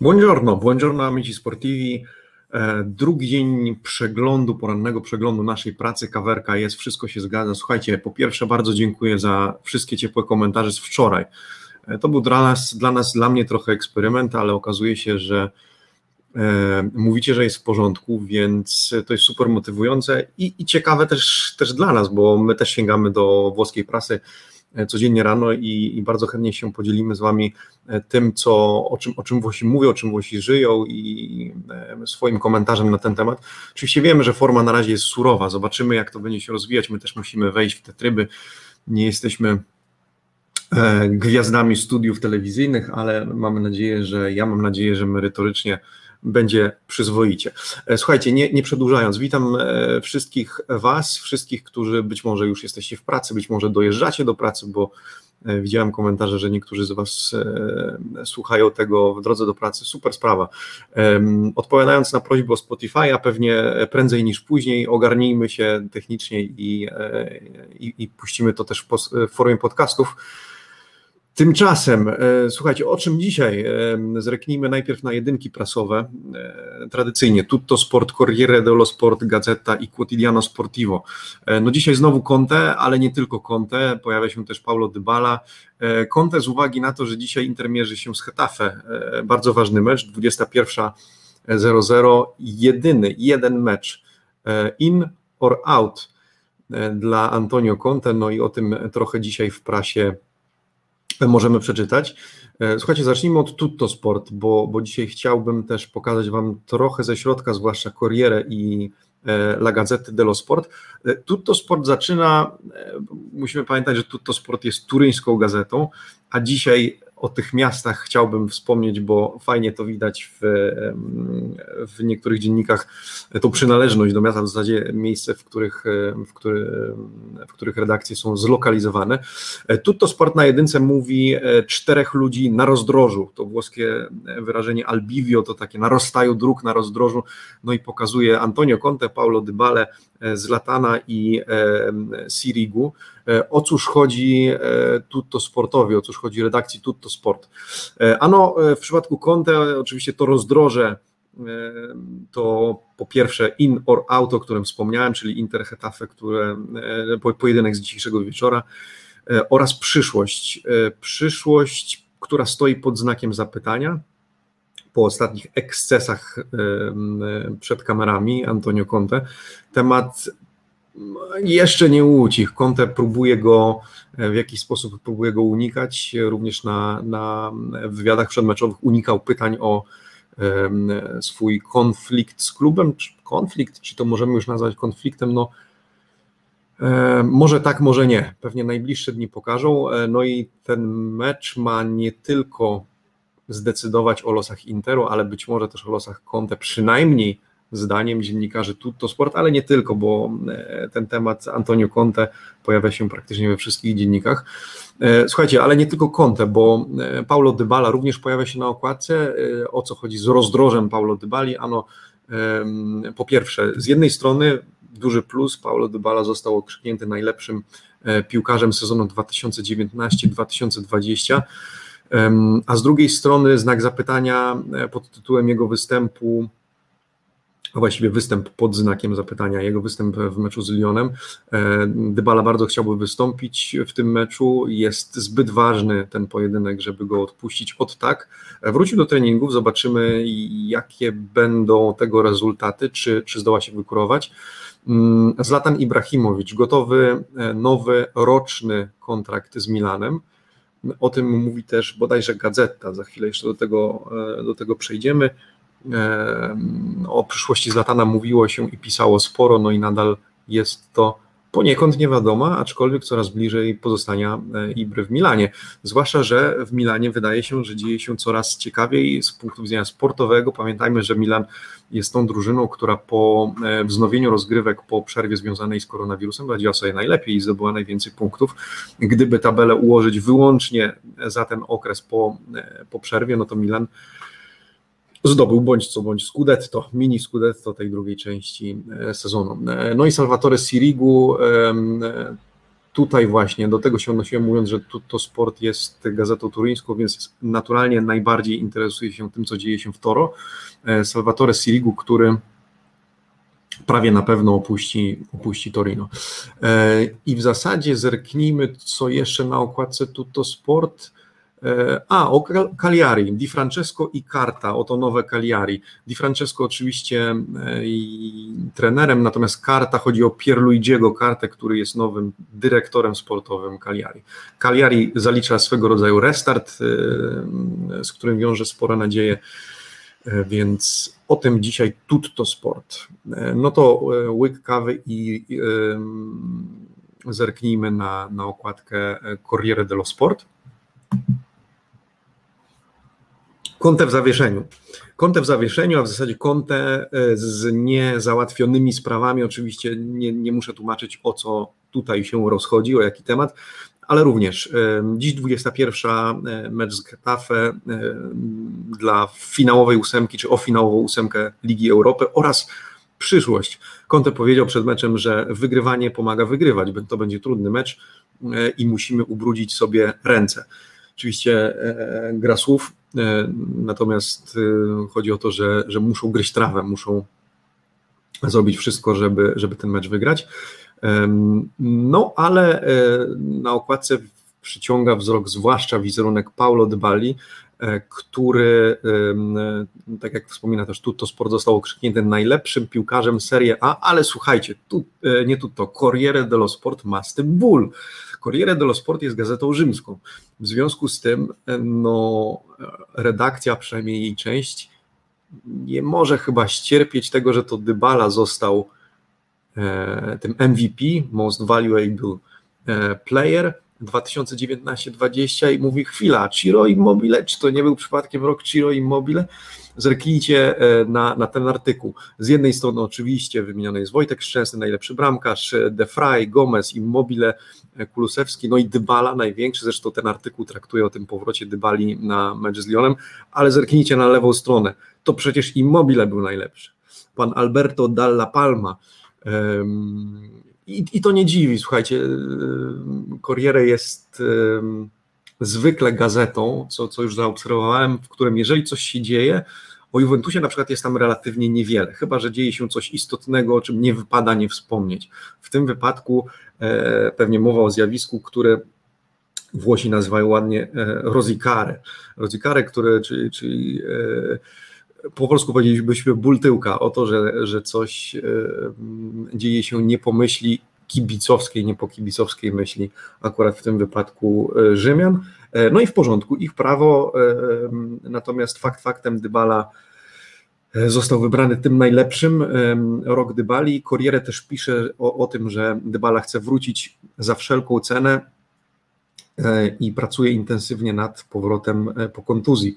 Buongiorno, buongiorno amici sportivi. E, drugi dzień przeglądu, porannego przeglądu naszej pracy, kawerka jest, wszystko się zgadza. Słuchajcie, po pierwsze bardzo dziękuję za wszystkie ciepłe komentarze z wczoraj. E, to był dla nas, dla nas, dla mnie trochę eksperyment, ale okazuje się, że e, mówicie, że jest w porządku, więc to jest super motywujące i, i ciekawe też, też dla nas, bo my też sięgamy do włoskiej prasy codziennie rano i, i, bardzo chętnie się podzielimy z Wami e, tym, co, o, czym, o czym Włosi mówią, o czym Włosi żyją i e, swoim komentarzem na ten temat. Oczywiście wiemy, że forma na razie jest surowa, zobaczymy jak to będzie się rozwijać, my też musimy wejść w te tryby, nie jesteśmy gwiazdami studiów telewizyjnych, ale mamy nadzieję, że ja mam nadzieję, że merytorycznie będzie przyzwoicie. E, słuchajcie, nie, nie przedłużając, witam e, wszystkich Was, wszystkich, którzy być może już jesteście w pracy, być może dojeżdżacie do pracy, bo e, widziałem komentarze, że niektórzy z Was słuchają tego w drodze do pracy. Super sprawa. Odpowiadając na prośbę o Spotify, a pewnie prędzej niż później ogarnijmy się technicznie i, i, i puścimy to też w formie podcastów. Tymczasem, e, słuchajcie, o czym dzisiaj? E, zreknijmy najpierw na jedynki prasowe. E, tradycyjnie Tutto Sport, Corriere dello Sport, Gazeta i Quotidiano Sportivo. No dzisiaj znowu Conte, ale nie tylko Conte, pojawia się też Paulo Dybala. Conte z uwagi na to, że dzisiaj Inter mierzy się z Hetafe. Bardzo ważny mecz, 21.00, jedyny, jeden mecz in or out dla Antonio Conte, no i o tym trochę dzisiaj w prasie możemy przeczytać. E, słuchajcie, zacznijmy od Tutto Sport, bo, bo dzisiaj chciałbym też pokazać Wam trochę ze środka, zwłaszcza Corriere i e, La Gazzetta dello Sport. E, Tutto Sport zaczyna, musimy pamiętać, że Tutto Sport jest turyńską gazetą, a dzisiaj o tych miastach chciałbym wspomnieć, bo fajnie to widać w, w niektórych dziennikach, tą przynależność do miasta, w zasadzie miejsce, w których, w, który, w których redakcje są zlokalizowane. Tutto Sport na jedynce mówi e, czterech ludzi na rozdrożu, to włoskie wyrażenie albivio, to takie na rozstaju dróg, na rozdrożu, no i pokazuje Antonio Conte, Paulo Dybale, e, Zlatana i e, Sirigu. E, o cóż chodzi e, Tutto Sportowi, o cóż chodzi redakcji Tutto Sport. E, ano, w przypadku Conte oczywiście to rozdroże to po pierwsze in or out, o którym wspomniałem, czyli Inter Hetafe, które, pojedynek z dzisiejszego wieczora oraz przyszłość. Przyszłość, która stoi pod znakiem zapytania po ostatnich ekscesach przed kamerami Antonio Conte. Temat jeszcze nie ucich. Conte próbuje go w jakiś sposób próbuje go unikać. Również na, na wywiadach przedmeczowych unikał pytań o swój konflikt z klubem. Czy konflikt, czy to możemy już nazwać konfliktem? No, e, może tak, może nie. Pewnie najbliższe dni pokażą. E, no i ten mecz ma nie tylko zdecydować o losach Interu, ale być może też o losach Conte, przynajmniej zdaniem dziennikarzy Tutto Sport, ale nie tylko, bo e, ten temat Antonio Conte pojawia się praktycznie we wszystkich dziennikach. E, słuchajcie, ale nie tylko Conte, bo e, Paulo Dybala również pojawia się na okładce. O co chodzi z rozdrożem Paulo Dybali? Ano, po pierwsze, z jednej strony duży plus, Paulo Dybala został okrzyknięty najlepszym piłkarzem sezonu 2019-2020, a z drugiej strony znak zapytania pod tytułem jego występu a właściwie występ pod znakiem zapytania, jego występ w meczu z Lyonem. E, Dybala bardzo chciałby wystąpić w tym meczu, jest zbyt ważny ten pojedynek, żeby go odpuścić od tak. E, wrócił do treningów, zobaczymy jakie będą tego rezultaty, czy, czy zdoła się wykurować. Mm, Zlatan Ibrahimowicz, gotowy e, nowy roczny kontrakt z Milanem. O tym mówi też bodajże Gazeta, za chwilę jeszcze do tego, do tego przejdziemy. O przyszłości Zlatana mówiło się i pisało sporo, no i nadal jest to poniekąd niewiadoma, aczkolwiek coraz bliżej pozostania e, Ibry w Milanie. Zwłaszcza, że w Milanie wydaje się, że dzieje się coraz ciekawiej z punktu widzenia sportowego. Pamiętajmy, że Milan jest tą drużyną, która po e, wznowieniu rozgrywek po przerwie związanej z koronawirusem radziła sobie najlepiej i zdobyła najwięcej punktów. Gdyby tabelę ułożyć wyłącznie za ten okres po, e, po przerwie, no to Milan zdobył bądź co bądź Scudetto, mini Scudetto tej drugiej części e, sezonu. E, no i Salvatore Sirigu, tutaj właśnie do tego się odnosiłem, mówiąc, że to Sport jest gazetą turyńską, więc naturalnie najbardziej interesuje się tym, co dzieje się w Toro. Salvatore Sirigu, który prawie na pewno opuści, opuści Torino. I w zasadzie zerknijmy, co jeszcze na okładce Tutto Sport. E, a, o Cagliari, Di Francesco i Carta, oto nowe Cagliari. Di Francesco oczywiście e, trenerem, natomiast Carta, chodzi o Pierluigiego Cartę, który jest nowym dyrektorem sportowym Cagliari. Cagliari zalicza swego rodzaju restart, e, z którym wiąże spore nadzieje, więc o tym dzisiaj tutto sport. No to łyk kawy i zerknijmy na, na okładkę Corriere dello Sport. Kontę w zawieszeniu. Kontę w zawieszeniu, a w zasadzie kontę e, z niezałatwionymi sprawami. Oczywiście nie, nie muszę tłumaczyć, o co tutaj się rozchodzi, o jaki temat, ale również e, dziś 21 e, mecz z Getafe dla finałowej ósemki, czy o finałową ósemkę Ligi Europy oraz przyszłość. Conte powiedział przed meczem, że wygrywanie pomaga wygrywać, to będzie trudny mecz i musimy ubrudzić sobie ręce. Oczywiście gra słów, natomiast e, chodzi o to, że, że muszą gryźć trawę, muszą zrobić wszystko, żeby, żeby ten mecz wygrać. No, ale e, na okładce przyciąga wzrok zwłaszcza wizerunek Paulo Dybali, który, tak jak wspomina też Tutto Sport, został okrzyknięty najlepszym piłkarzem Serie A, ale słuchajcie, tu, nie Tutto, Corriere dello Sport ma z tym ból. Corriere dello Sport jest gazetą rzymską. W związku z tym no, redakcja, przynajmniej jej część, nie może chyba ścierpieć tego, że to Dybala został e, tym MVP, Most Valuable e, Player 2019-20 i mówi chwila, Ciro Immobile, czy to nie był przypadkiem rok Ciro Immobile? Zerknijcie e, na, na ten artykuł. Z jednej strony oczywiście wymieniony jest Wojtek Szczęsny, najlepszy bramkarz, e, De Frey, Gomez, Immobile, e, Kulusewski, no i Dybala największy, zresztą ten artykuł traktuje o tym powrocie Dybali na mecz z Lyonem, ale zerknijcie na lewą stronę, to przecież Immobile był najlepszy. Pan Alberto Dalla Palma, i, I, to nie dziwi, słuchajcie, Corriere jest zwykle gazetą, co, co już zaobserwowałem, w którym jeżeli coś się dzieje, o Juventusie na przykład jest tam relatywnie niewiele, chyba że dzieje się coś istotnego, o czym nie wypada nie wspomnieć. W tym wypadku e, pewnie mowa o zjawisku, które Włosi nazywają ładnie e, rozikare. Rozikare, które, czyli, czyli e, po polsku powiedzielibyśmy ból tyłka, o to, że, że coś e, dzieje się nie po myśli kibicowskiej, nie po kibicowskiej myśli, akurat w tym wypadku e, Rzymian. E, no i w porządku, ich prawo, natomiast fakt faktem Dybala został wybrany tym najlepszym rok Dybali. Corriere też pisze o, o tym, że Dybala chce wrócić za wszelką cenę i pracuje intensywnie nad powrotem po kontuzji.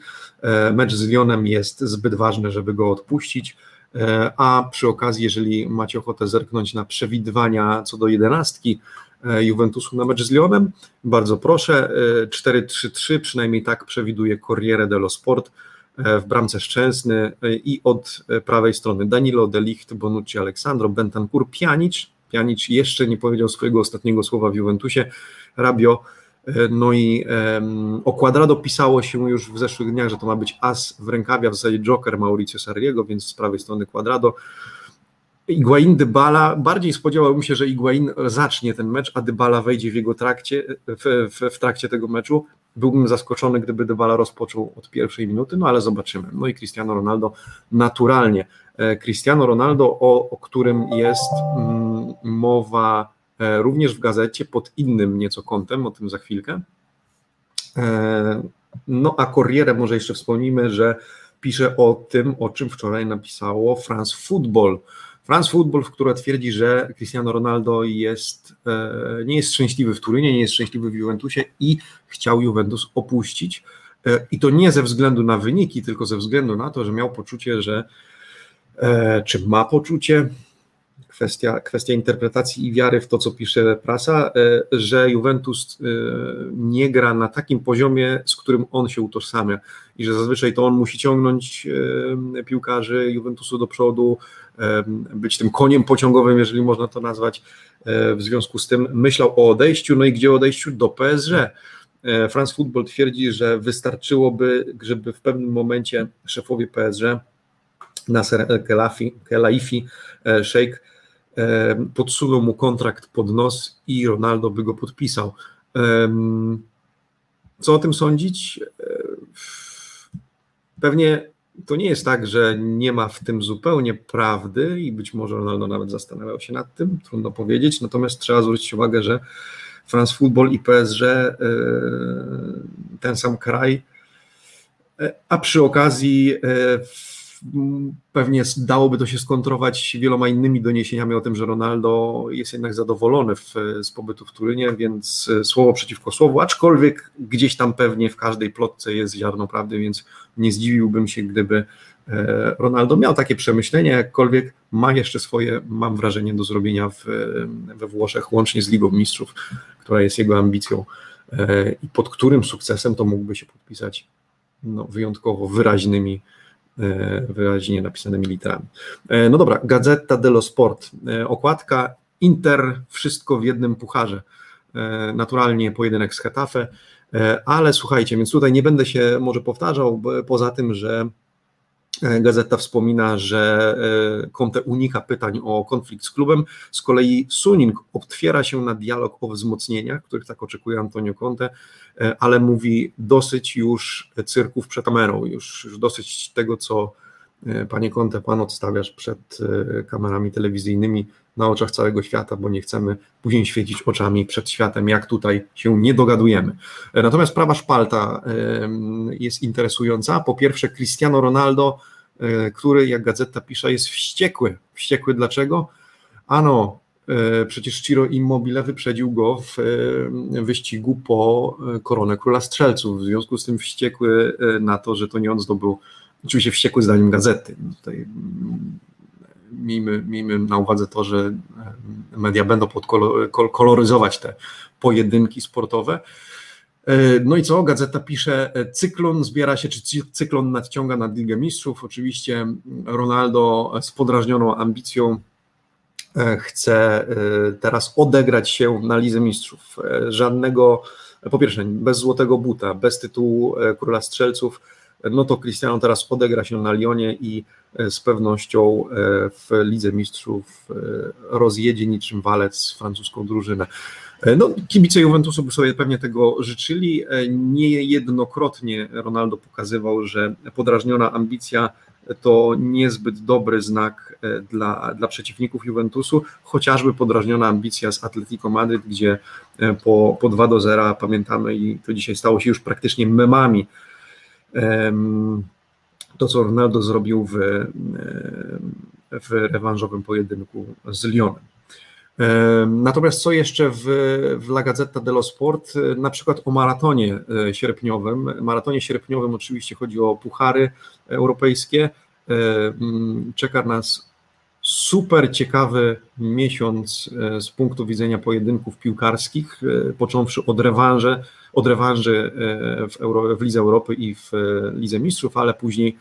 Mecz z Lyonem jest zbyt ważny, żeby go odpuścić. E, a przy okazji, jeżeli macie ochotę zerknąć na przewidywania co do jedenastki e, Juventusu na mecz z Lyonem, bardzo proszę, 4-3-3, e, przynajmniej tak przewiduje Corriere dello Sport, w bramce Szczęsny i od prawej strony Danilo, Delicht, Bonucci, Aleksandro, Bentancur, Pjanic, Pjanic jeszcze nie powiedział swojego ostatniego słowa w Juventusie, Rabio, no i um, o Quadrado pisało się już w zeszłych dniach, że to ma być as w rękawie, w zasadzie Joker Mauricio Sarriego, więc z prawej strony Quadrado. Iguain Dybala, bardziej spodziewałbym się, że Iguain zacznie ten mecz, a Dybala wejdzie w jego trakcie, w, w, w trakcie tego meczu. Byłbym zaskoczony, gdyby Dybala rozpoczął od pierwszej minuty, no ale zobaczymy. No i Cristiano Ronaldo naturalnie. E, Cristiano Ronaldo, o, o którym jest mm, mowa E, również w gazecie pod innym nieco kątem, o tym za chwilkę. E, no a Corriere może jeszcze wspomnimy, że pisze o tym, o czym wczoraj napisało France Football. France Football, która twierdzi, że Cristiano Ronaldo jest, e, nie jest szczęśliwy w Turynie, nie jest szczęśliwy w Juventusie i chciał Juventus opuścić. I to nie ze względu na wyniki, tylko ze względu na to, że miał poczucie, że czy ma poczucie, kwestia, kwestia interpretacji i wiary w to, co pisze prasa, że Juventus nie gra na takim poziomie, z którym on się utożsamia i że zazwyczaj to on musi ciągnąć piłkarzy Juventusu do przodu, być tym koniem pociągowym, jeżeli można to nazwać. W związku z tym myślał o odejściu, no i gdzie odejściu? Do PSG. France Football twierdzi, że wystarczyłoby, żeby w pewnym momencie szefowie PSG Nasser El Khelaifi, e, Sheikh, e, podsunął mu kontrakt pod nos i Ronaldo by go podpisał. Co o tym sądzić? E, pewnie to nie jest tak, że nie ma w tym zupełnie prawdy i być może Ronaldo nawet zastanawiał się nad tym, trudno powiedzieć, natomiast trzeba zwrócić uwagę, że France Football i PSG, ten sam kraj, a przy okazji pewnie dałoby to się skontrować wieloma innymi doniesieniami o tym, że Ronaldo jest jednak zadowolony w, z pobytu w Turynie, więc e, słowo przeciwko słowu, aczkolwiek gdzieś tam pewnie w każdej plotce jest ziarno prawdy, więc nie zdziwiłbym się, gdyby e, Ronaldo miał takie przemyślenia, jakkolwiek ma jeszcze swoje, mam wrażenie, do zrobienia w, we Włoszech, łącznie z Ligą Mistrzów, która jest jego ambicją e, i pod którym sukcesem to mógłby się podpisać no, wyjątkowo wyraźnymi E, wyraźnie napisanymi literami. E, no dobra, Gazeta dello Sport, e, okładka Inter, wszystko w jednym pucharze. Naturalnie pojedynek z Hetafe, ale słuchajcie, więc tutaj nie będę się może powtarzał, poza tym, że E, gazeta wspomina, że e, Conte unika pytań o konflikt z klubem. Z kolei Suning otwiera się na dialog o wzmocnieniach, których tak oczekuje Antonio Conte, e, ale mówi dosyć już cyrków przed kamerą, już, już dosyć tego, co panie Conte, pan odstawiasz przed kamerami telewizyjnymi na oczach całego świata, bo nie chcemy później świecić oczami przed światem, jak tutaj się nie dogadujemy. Natomiast prawa szpalta jest interesująca. Po pierwsze, Cristiano Ronaldo E, który, jak gazeta pisze, jest wściekły. Wściekły dlaczego? Ano, e, przecież Ciro Immobile wyprzedził go w e, wyścigu po koronę króla strzelców. W związku z tym wściekły na to, że to nie on zdobył, oczywiście wściekły zdaniem gazety. Tutaj miejmy, miejmy na uwadze to, że media będą podkoloryzować te pojedynki sportowe. E, no i co? Gazeta pisze, e, cyklon zbiera się, czy cyklon nadciąga nad Ligę Mistrzów. Oczywiście Ronaldo z podrażnioną ambicją e, chce teraz odegrać się na Lidze Mistrzów. Żadnego, po pierwsze, bez złotego buta, bez tytułu króla strzelców, no to Cristiano teraz odegra się na Lyonie i z pewnością w Lidze Mistrzów rozjedzie niczym walec francuską drużynę. E, no, kibice Juventusu by sobie pewnie tego życzyli. E, niejednokrotnie Ronaldo pokazywał, że podrażniona ambicja to niezbyt dobry znak e, dla, dla przeciwników Juventusu, chociażby podrażniona ambicja z Atletico Madryt, gdzie po, po 2 do 0 pamiętamy i to dzisiaj stało się już praktycznie memami to, co Ronaldo zrobił w, w rewanżowym pojedynku z Lyonem. Natomiast co jeszcze w, w La Gazzetta dello Sport, na przykład o maratonie e, sierpniowym. Maratonie sierpniowym oczywiście chodzi o puchary europejskie. Czeka nas super ciekawy miesiąc e, z punktu widzenia pojedynków piłkarskich, e, począwszy od rewanży, od rewanży w, Euro, w Lidze Europy i w Lidze Mistrzów, ale później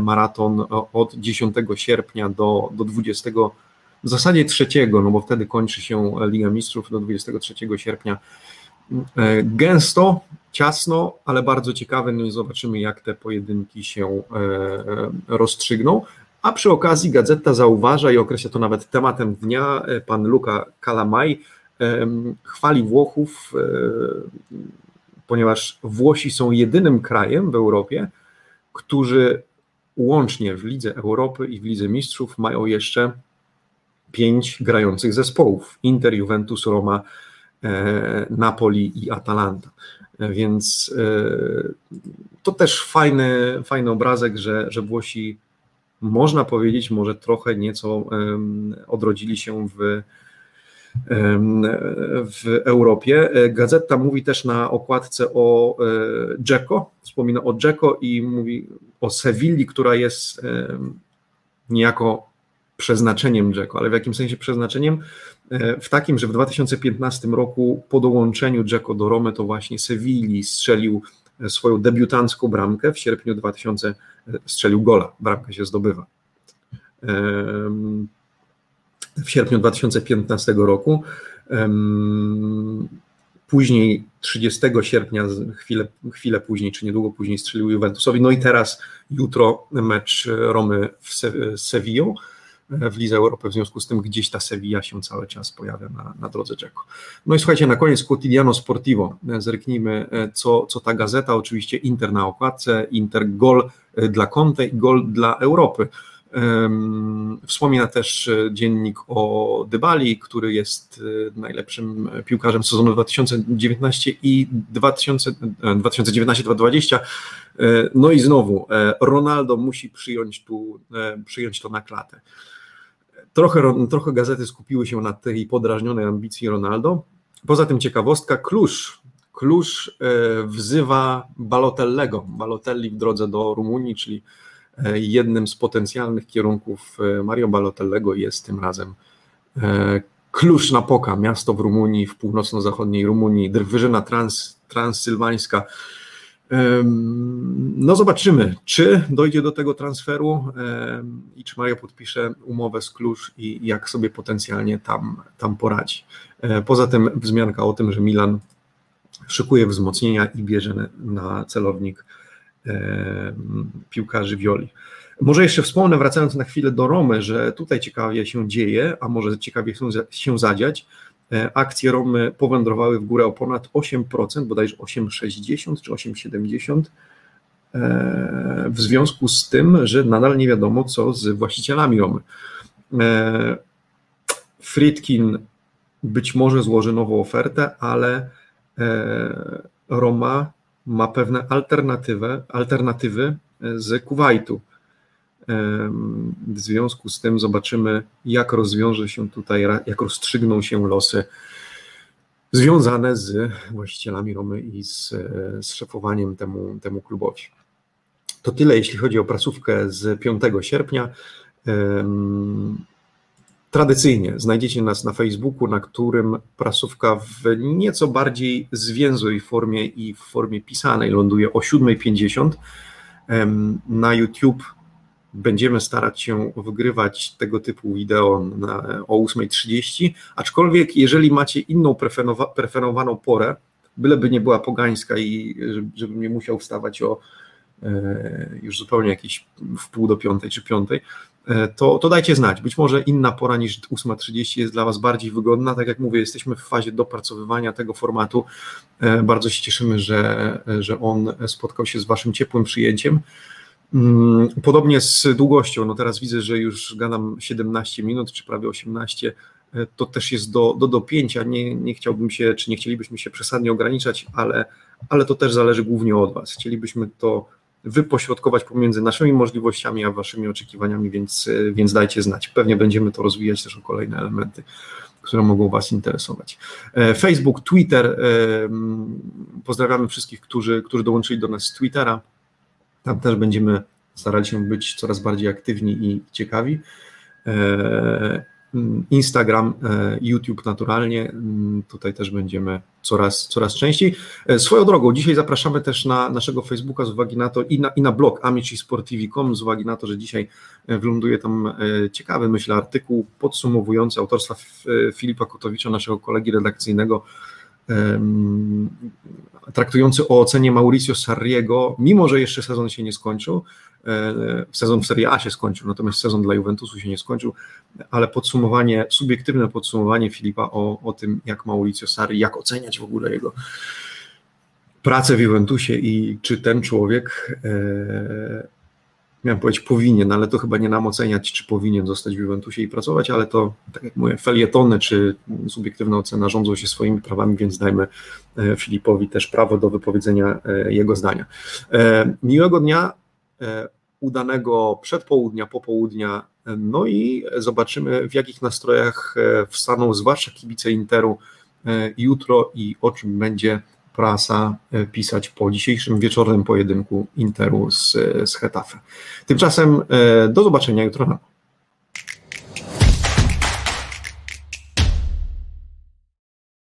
maraton od 10 sierpnia do, do 20 w zasadzie trzeciego, no bo wtedy kończy się Liga Mistrzów do 23 sierpnia. E, gęsto, ciasno, ale bardzo ciekawe, no i zobaczymy jak te pojedynki się e, rozstrzygną. A przy okazji gazeta zauważa i określa to nawet tematem dnia, e, pan Luca Calamaj chwali Włochów, ponieważ Włosi są jedynym krajem w Europie, którzy łącznie w Lidze Europy i w Lidze Mistrzów mają jeszcze pięć grających zespołów: Inter, Juventus, Roma, e, Napoli i Atalanta. E, więc e, to też fajny, fajny obrazek, że, że Włosi, można powiedzieć, może trochę nieco odrodzili się w, w Europie. Gazeta mówi też na okładce o Dzeko, wspomina o Dzeko i mówi o Sewilli, która jest niejako przeznaczeniem Dzeko, ale w jakim sensie przeznaczeniem? W takim, że w 2015 roku po dołączeniu Dzeko do Romy to właśnie Sewilli strzelił swoją debiutancką bramkę, w sierpniu 2000 strzelił gola, bramka się zdobywa. W sierpniu 2015 roku Później 30 sierpnia, chwilę, chwilę później, czy niedługo później strzelił Juventusowi. No i teraz jutro mecz Romy z Sevillą w Lidze Europy, w związku z tym gdzieś ta Sevilla się cały czas pojawia na, na drodze Dzeko. No i słuchajcie, na koniec Quotidiano Sportivo. Zerknijmy, co, co ta gazeta, oczywiście Inter na okładce, Inter gol dla Conte i gol dla Europy. Wspomina też e, dziennik o Dybali, który jest e, najlepszym piłkarzem sezonu 2019 i 2019-2020. E, no i znowu, Ronaldo musi przyjąć, tu, przyjąć to na klatę. Trochę, trochę gazety skupiły się na tej podrażnionej ambicji Ronaldo. Poza tym ciekawostka, Klusz, Klusz wzywa Balotellego. Balotelli w drodze do Rumunii, czyli E, jednym z potencjalnych kierunków e, Mario Balotellego jest tym razem e, Kluż-Napoka, miasto w Rumunii, w północno-zachodniej Rumunii, Drwyżyna trans, transsylwańska. No zobaczymy, czy dojdzie do tego transferu i czy Mario podpisze umowę z Kluż i jak sobie potencjalnie tam, tam poradzi. Poza tym wzmianka o tym, że Milan szykuje wzmocnienia i bierze na celownik piłkarzy Wioli. Może jeszcze wspomnę, wracając na chwilę do Romy, że tutaj ciekawie się dzieje, a może ciekawie się zadziać. E, akcje Romy powędrowały w górę o ponad 8%, bodajże 8,60 czy 8,70 e, w związku z tym, że nadal nie wiadomo, co z właścicielami Romy. E, Fritkin być może złoży nową ofertę, ale Roma ma pewne alternatywy, alternatywy z Kuwaitu. W związku z tym zobaczymy, jak rozwiąże się tutaj, jak rozstrzygną się losy związane z właścicielami Romy i z, z szefowaniem temu, temu klubowi. To tyle, jeśli chodzi o prasówkę z 5 sierpnia. Tradycyjnie znajdziecie nas na Facebooku, na którym prasówka w nieco bardziej zwięzłej formie i w formie pisanej ląduje o 7.50. Na YouTube będziemy starać się wygrywać tego typu wideo na, o 8.30, aczkolwiek jeżeli macie inną preferowaną porę, byleby nie była pogańska i żebym nie musiał wstawać o e, już zupełnie jakieś w pół do piątej czy piątej, to, to dajcie znać. Być może inna pora niż 8.30 jest dla Was bardziej wygodna. Tak jak mówię, jesteśmy w fazie dopracowywania tego formatu. E, bardzo się cieszymy, że, że on spotkał się z Waszym ciepłym przyjęciem. Mm, podobnie z długością. No teraz widzę, że już gadam 17 minut, czy prawie 18. E, to też jest do, do dopięcia. Nie, nie chciałbym się, czy nie chcielibyśmy się przesadnie ograniczać, ale, ale to też zależy głównie od Was. Chcielibyśmy to wypośrodkować pomiędzy naszymi możliwościami a waszymi oczekiwaniami, więc, więc dajcie znać. Pewnie będziemy to rozwijać też o kolejne elementy, które mogą Was interesować. E, Facebook, Twitter. E, pozdrawiamy wszystkich, którzy, którzy dołączyli do nas z Twittera. Tam też będziemy starali się być coraz bardziej aktywni i ciekawi. Instagram, e, YouTube naturalnie. Mm, tutaj też będziemy coraz, coraz częściej. E, swoją drogą, dzisiaj zapraszamy też na naszego Facebooka z uwagi na to i na, i na blog amicisportivi.com z uwagi na to, że dzisiaj e, wląduje tam ciekawy, myślę, artykuł podsumowujący autorstwa Filipa Kotowicza, naszego kolegi redakcyjnego, traktujący o ocenie Mauricio Sarriego, mimo że jeszcze sezon się nie skończył, sezon w Serie A się skończył, natomiast sezon dla Juventusu się nie skończył, ale podsumowanie, subiektywne podsumowanie Filipa o, o tym, jak Mauricio Sarri, jak oceniać w ogóle jego pracę w Juventusie i czy ten człowiek e, miałem powiedzieć powinien, ale to chyba nie nam oceniać, czy powinien zostać w Juventusie i pracować, ale to, tak jak mówię, felietony czy subiektywna ocena rządzą się swoimi prawami, więc dajmy e, Filipowi też prawo do wypowiedzenia e, jego zdania. E, miłego dnia, udanego przedpołudnia, popołudnia, no i zobaczymy w jakich nastrojach wstaną zwłaszcza kibice Interu jutro i o czym będzie prasa e, pisać po dzisiejszym wieczornym pojedynku Interu z, z Hetafe. Tymczasem e, do zobaczenia jutro rano.